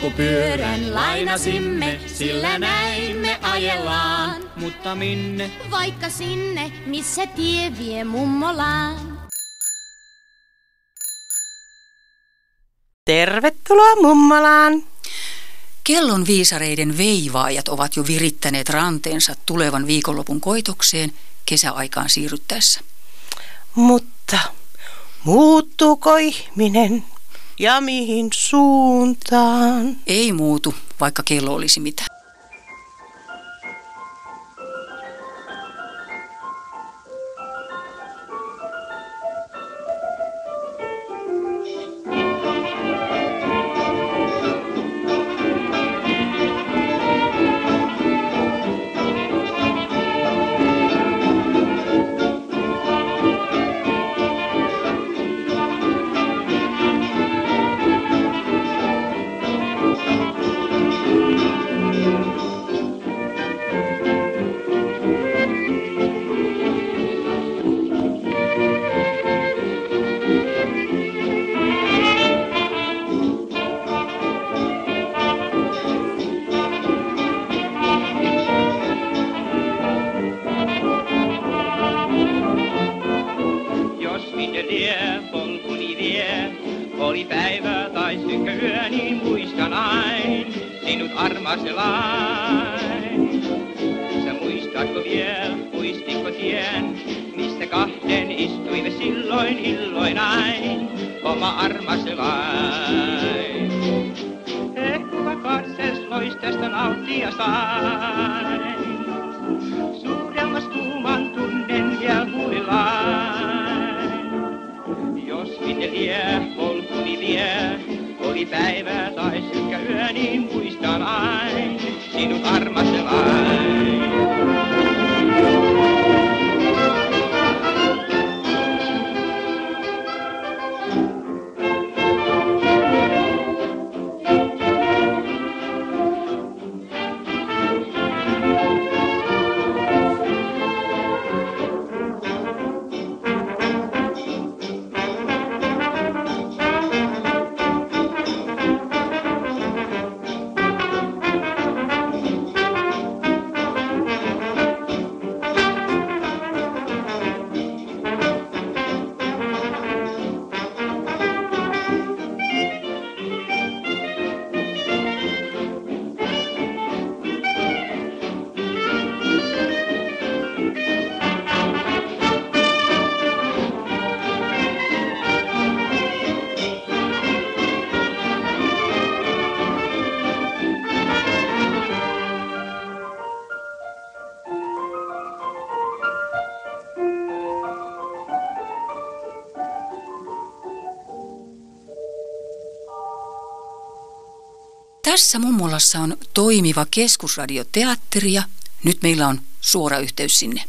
polkupyörän lainasimme, sillä näin me ajellaan. Mutta minne? Vaikka sinne, missä tie vie mummolaan. Tervetuloa mummolaan! Kellon viisareiden veivaajat ovat jo virittäneet ranteensa tulevan viikonlopun koitokseen kesäaikaan siirryttäessä. Mutta muuttuuko ihminen ja mihin suuntaan? Ei muutu, vaikka kello olisi mitä. Oli päivä tai synkkä yö, niin muistan ain sinut armas lain. Sä muistatko viel, muistitko tien, missä kahden istuimme silloin illoin ain, oma armas lain. Ehkuva katses loistesta nauttia sain. Suuremmas kuuman tunnen vielä huilain. Jos minne lie, vie, oli päivä tai synkkä yö, niin muistan ain sinut armas lain. Tässä mummolassa on toimiva keskusradioteatteri ja nyt meillä on suora yhteys sinne.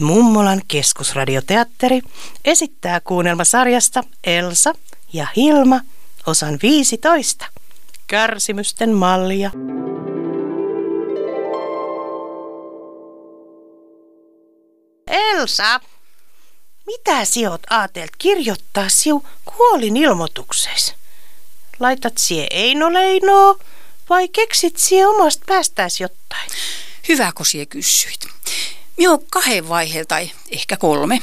Mummolan keskusradioteatteri esittää kuunnelmasarjasta Elsa ja Hilma osan 15. Kärsimysten mallia. Elsa, mitä sijoit aatelt kirjoittaa siu kuolin ilmoituksees? Laitat sie Eino Leinoo vai keksit sie omasta päästäs jotain? Hyvä, kun sie kysyit. Minä on kahden vaiheen tai ehkä kolme,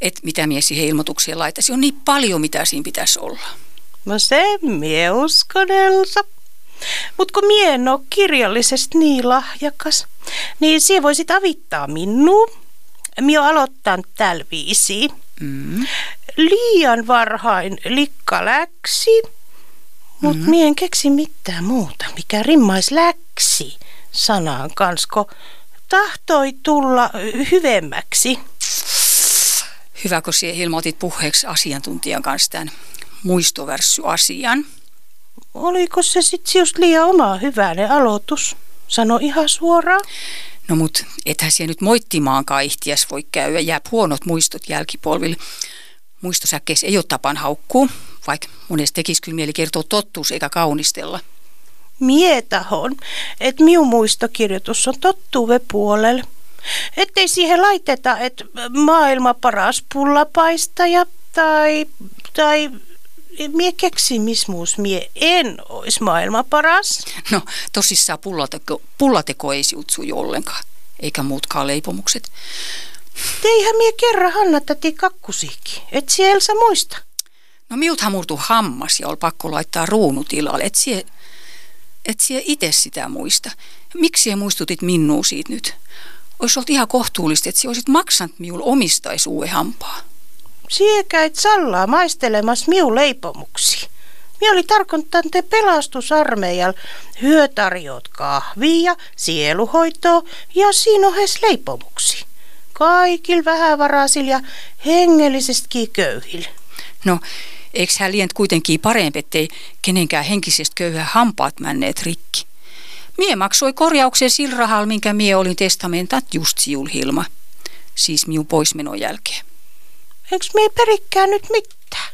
että mitä mies siihen ilmoitukseen laitaisi. On niin paljon, mitä siinä pitäisi olla. No se mie uskon, Elsa. Mut kun mie en oo kirjallisesti niin lahjakas, niin sie voisit avittaa minua. Mie oon aloittanut tällä viisi. Mm. Liian varhain likka läksi, mut mm. mie en keksi mitään muuta, mikä rimmais läksi sanaan kansko tahtoi tulla hyvemmäksi. Hyvä, kun siihen ilmoitit puheeksi asiantuntijan kanssa tämän muistovärssyasian. Oliko se sitten just liian oma hyvänen aloitus? Sano ihan suoraan. No mut ethän siellä nyt moittimaan kaihtias voi käydä. Jää huonot muistot jälkipolville. Muistosäkkeissä ei ole tapan haukkuu, vaikka monesti tekisi kyllä mieli kertoa tottuus eikä kaunistella. Mietahon, että minun muistokirjoitus on tottuve puolella. Ettei siihen laiteta, että maailma paras pullapaistaja tai, tai mie keksin, miss muus mie en ois maailman paras. No tosissaan pullateko, pullateko ei siutsu ollenkaan, eikä muutkaan leipomukset. Teihän mie kerran Hanna täti kakkusiikki. Et sieltä muista. No miuthan murtu hammas ja oli pakko laittaa ruunu tilalle. Et sie, et sie itse sitä muista. Miksi sie muistutit minua siitä nyt? Olisi ollut ihan kohtuullista, että sie olisit maksanut miul omistais uue hampaa. Siekäit sallaa maistelemassa miu leipomuksi. Mie oli tarkoittanut te pelastusarmeijal hyötarjoot kahvia, sieluhoitoa ja siinä ohes leipomuksi. Kaikil vähävaraasil ja hengellisesti köyhil. No, eikö hän liian kuitenkin parempi, ettei kenenkään henkisestä köyhä hampaat männeet rikki? Mie maksoi korjauksen sillä rahalla, minkä mie olin testamentat just siulhilma. Siis minun poismenon jälkeen. Eiks mie perikkää nyt mitään?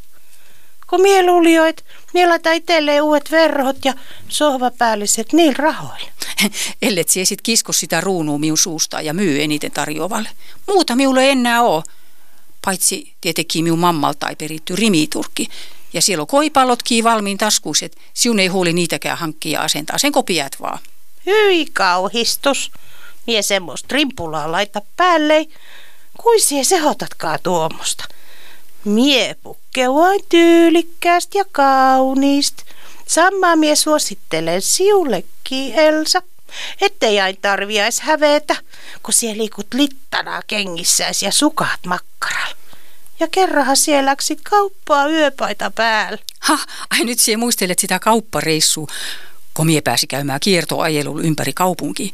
Kun mie luuli jo, että mie laita itselleen uudet verhot ja sohvapäälliset niillä rahoilla. Ellet sie sit kisko sitä ruunua minun suusta ja myy eniten tarjoavalle. Muuta minulle enää oo. Paitsi tietenkin minun mammalta ei peritty rimiturkki. Ja siellä on koipallotkin valmiin taskuiset. Siun ei huoli niitäkään hankkia ja asentaa. Sen kopiat vaan. Hyi kauhistus. Mie semmoista rimpulaa laita päälle. Kuin sie sehotatkaa tuommoista. Mie pukke vain tyylikkäästi ja kauniist. Samaa mie suosittelen siullekin, Elsa. Ettei aina tarviais hävetä, kun siellä liikut littanaa kengissäis ja sukat makkaralla. Ja kerrahan siellä läksit kauppaa yöpaita päällä. Ha, ai nyt sie muistelet sitä kauppareissua, kun mie pääsi käymään kiertoajelulla ympäri kaupunki.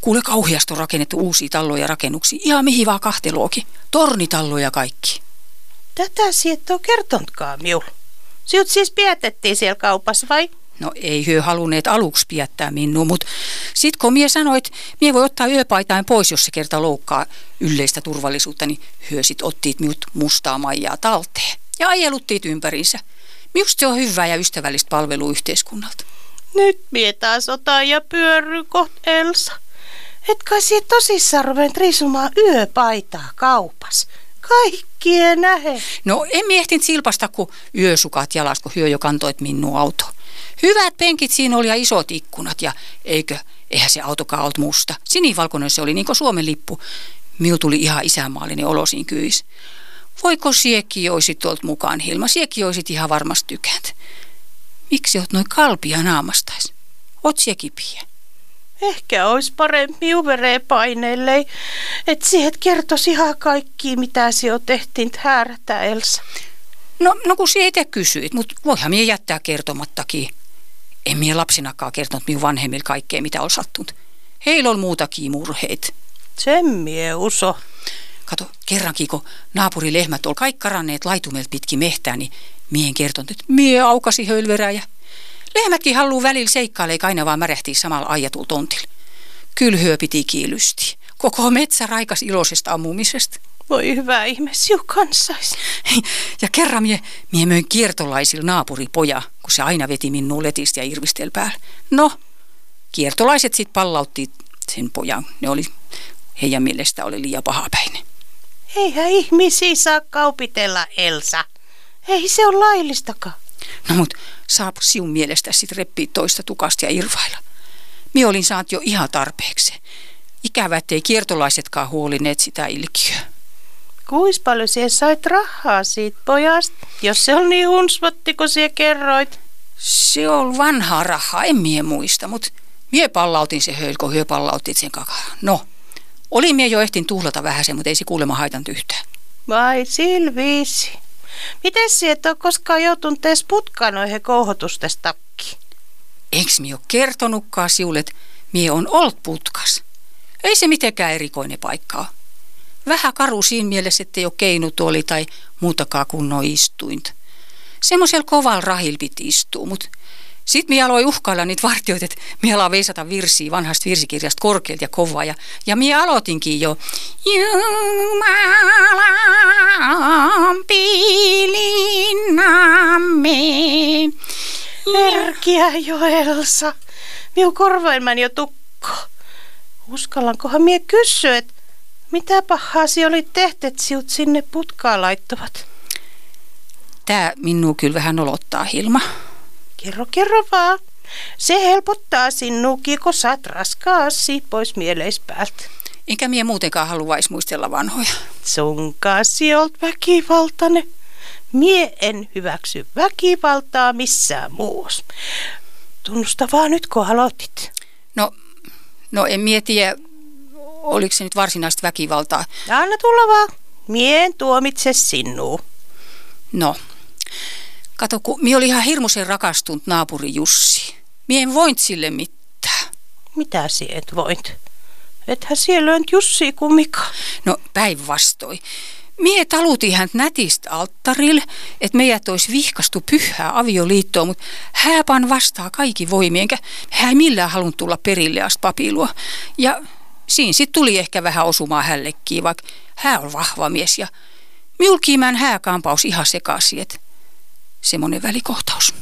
Kuule kauheasti on rakennettu uusia talloja ja rakennuksia, ihan mihin vaan kahteluokin. Tornitalloja kaikki. Tätä siet on kertonutkaan miul. Siut siis pietettiin siellä kaupassa vai? No ei hyö halunneet aluksi piettää minua, mutta sit kun mie sanoit, mie voi ottaa yöpaitain pois, jos se kerta loukkaa yleistä turvallisuutta, niin hyö sit ottiit minut mustaa maijaa talteen ja ajeluttiit ympäriinsä. Minusta se on hyvää ja ystävällistä palvelua yhteiskunnalta. Nyt mie taas otan ja pyörry koht Elsa. Et kai sie tosissaan ruvennut riisumaan yöpaitaa kaupas. Kaikkien nähe. No en miehtin silpasta, kun yösukat jalas, kun hyö jo kantoit minun auto. Hyvät penkit siinä oli ja isot ikkunat ja eikö, eihän se autokaan ollut musta. Sinivalkoinen se oli niin kuin Suomen lippu. Miu tuli ihan isämaallinen olo siinä kyys. Voiko siekki oisit tuolta mukaan, Hilma? Siekki oisit ihan varmasti tykät. Miksi oot noin kalpia naamastais? Oot siekipiä. Ehkä olisi parempi uveree paineille, että siihen kertoisi ihan kaikki, mitä se on tehtiin häärätä, Elsa. No, no kun sinä itse kysyit, mutta voihan minä jättää kertomattakin. En minä lapsinakaan kertonut minun vanhemmille kaikkea, mitä on sattunut. Heillä on muutakin murheita. Sen mie uso. Kato, kerrankin kun naapurilehmät oli kaikki karanneet laitumelt pitkin mehtää, niin mien kertonut, että mie aukasi hölverää ja lehmätkin halluu välillä seikkailla, eikä aina vaan märähtii samalla aijatulla tontilla. Kyllä hyö piti kiilysti. Koko metsä raikas iloisesta ammumisesta. Voi hyvä ihme, siu kanssais. Ja kerran mie, mie möin kiertolaisilla naapuripoja, kun se aina veti minua letistä ja irvistel päällä. No, kiertolaiset sit pallautti sen pojan. Ne oli, heidän mielestä oli liian pahapäinen. Eihän ihmisiä saa kaupitella, Elsa. Ei se ole laillistakaan. No mut saap siun mielestä sit reppii toista tukasta ja irvailla. Mie olin saanut jo ihan tarpeeksi. Ikävä, ettei kiertolaisetkaan huolineet sitä ilkiöä. Kuis paljon sie sait rahaa siitä pojasta, jos se on niin hunsvotti, kun sie kerroit? Se on vanhaa rahaa, en mie muista, mutta mie pallautin se höil, kun hyö pallautit sen kakaa. No, oli mie jo ehtin tuhlata vähän sen, mutta ei se kuulemma haitanut yhtään. Vai Silviisi. Miten sie et ole koskaan joutunut edes putkaan noihin kouhotustestakki? Eiks mie ole kertonutkaan siulle, että mie on ollut putkas? Ei se mitenkään erikoinen paikkaa. Vähän karu siinä mielessä, ettei ole keinutuoli tai muutakaan kunnon istuinta. Semmoisella kovalla rahil piti istua, mutta sitten minä aloin uhkailla niitä vartioita, että minä aloin veisata virsiä vanhasta virsikirjasta korkealta ja kovaa. Ja, ja minä aloitinkin jo. Jumalan pilinnamme. Merkiä jo, Elsa. Minun korvailmani jo tukko. Uskallankohan mie kysyä, että mitä pahaa si oli tehty, että sinut sinne putkaan laittuvat? Tää minua kyllä vähän nolottaa, Hilma. Kerro, kerro vaan. Se helpottaa sinuukin, kun saat raskaasi pois mieleispäältä. Enkä mie muutenkaan haluaisi muistella vanhoja. Sun kanssa olt väkivaltainen. Mie en hyväksy väkivaltaa missään muussa. Tunnusta vaan nyt, kun aloitit. No, no en mietiä, oliko se nyt varsinaista väkivaltaa. Anna tulla vaan. Mie en tuomitse sinua. No, kato, kun mie oli ihan hirmuisen rakastunut naapuri Jussi. Mie en voint sille mitään. Mitä sie et voit? Ethän siellä lönt Jussi kumika. No päinvastoin. Mie taluti hän nätistä alttarille, että meidät olisi vihkastu pyhää avioliittoa, mutta hääpan vastaa kaikki voimien, enkä hän ei millään halunnut tulla perille asti papilua. Ja siinä sitten tuli ehkä vähän osumaan hällekin, vaikka hän on vahva mies ja Mjulkiimään hääkampaus ihan sekaisin, että semmoinen välikohtaus.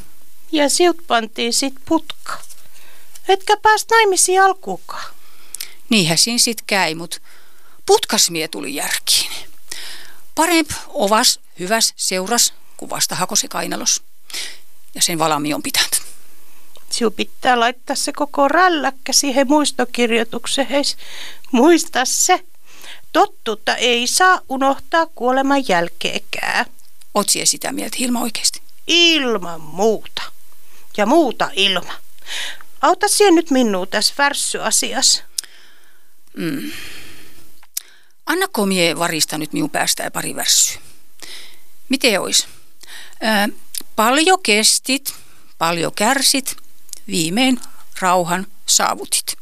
Ja siut pantiin sit putka. Etkä pääst naimisiin alkuukaan. Niinhän siinä sit käy, mut putkasmie tuli järkiin. Paremp ovas, hyväs, seuras, kun vasta hakosi kainalos. Ja sen valami on pitänyt. Siu pitää laittaa se koko rälläkkä siihen muistokirjoitukseen. Heis, muista se. Tottuutta ei saa unohtaa kuoleman jälkeekään. Otsie sitä mieltä Hilma oikeasti. Ilman muuta. Ja muuta ilma. Auta siihen nyt minua tässä värssyasiassa. Mm. Annako mie varista nyt minun päästään pari värssyä? Miten ois? Paljon kestit, paljon kärsit, viimein rauhan saavutit.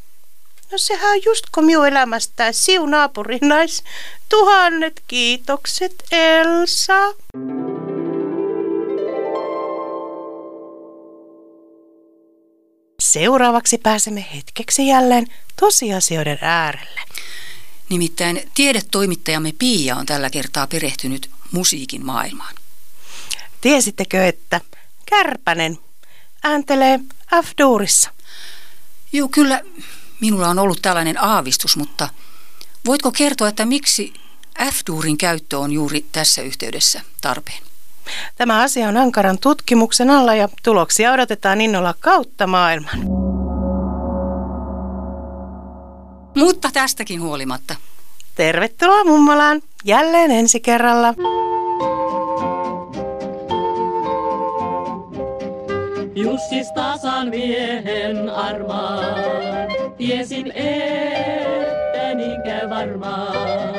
No sehän on just kun minun elämästä siu naapurinais. Tuhannet kiitokset, Elsa. Seuraavaksi pääsemme hetkeksi jälleen tosiasioiden äärelle. Nimittäin tiedetoimittajamme Pia on tällä kertaa perehtynyt musiikin maailmaan. Tiesittekö, että Kärpänen ääntelee F-duurissa? Joo, kyllä minulla on ollut tällainen aavistus, mutta voitko kertoa, että miksi F-duurin käyttö on juuri tässä yhteydessä tarpeen? Tämä asia on ankaran tutkimuksen alla ja tuloksia odotetaan innolla kautta maailman. Mutta tästäkin huolimatta. Tervetuloa mummolaan jälleen ensi kerralla. Jussista saan miehen armaan, tiesin että niin käy varmaan.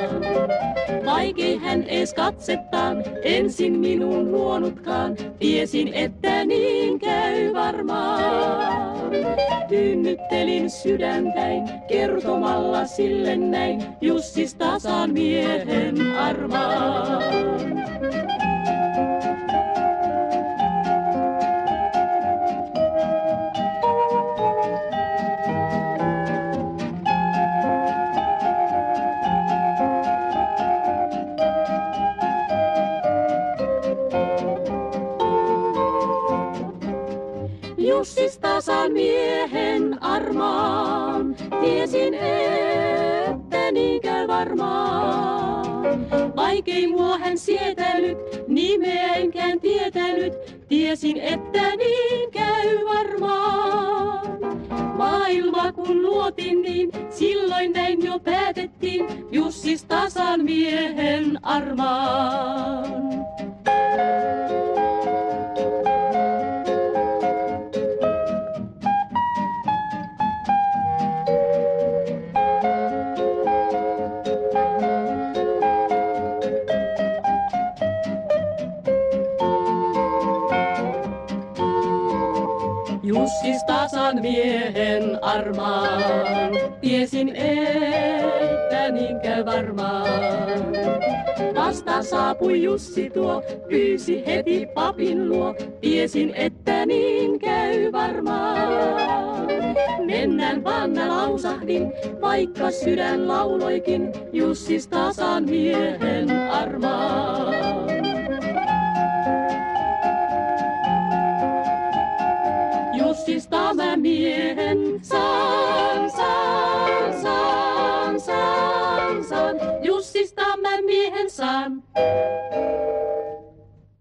Vaikei hän ees katsettaan, ensin minun luonutkaan, tiesin että niin käy varmaan. Tyynnyttelin sydäntäin, kertomalla sille näin, Jussista saan miehen armaan. Saan miehen armaan, tiesin että niin käy varmaan. Vaikei mua hän sietänyt, nimeä enkään tietänyt, tiesin että niin käy varmaan. Maailma kun luotin niin, silloin näin jo päätettiin, Jussista saan miehen armaan. Jussista miehen armaan, tiesin että niin käy varmaan. Vasta saapui Jussi tuo, pyysi heti papin luo, tiesin että niin käy varmaan. Mennään vaan mä lausahdin, vaikka sydän lauloikin, Jussista saan miehen armaan. tämän miehen. Saan, saan, saan, saan, saan, Jussista mä miehen saan.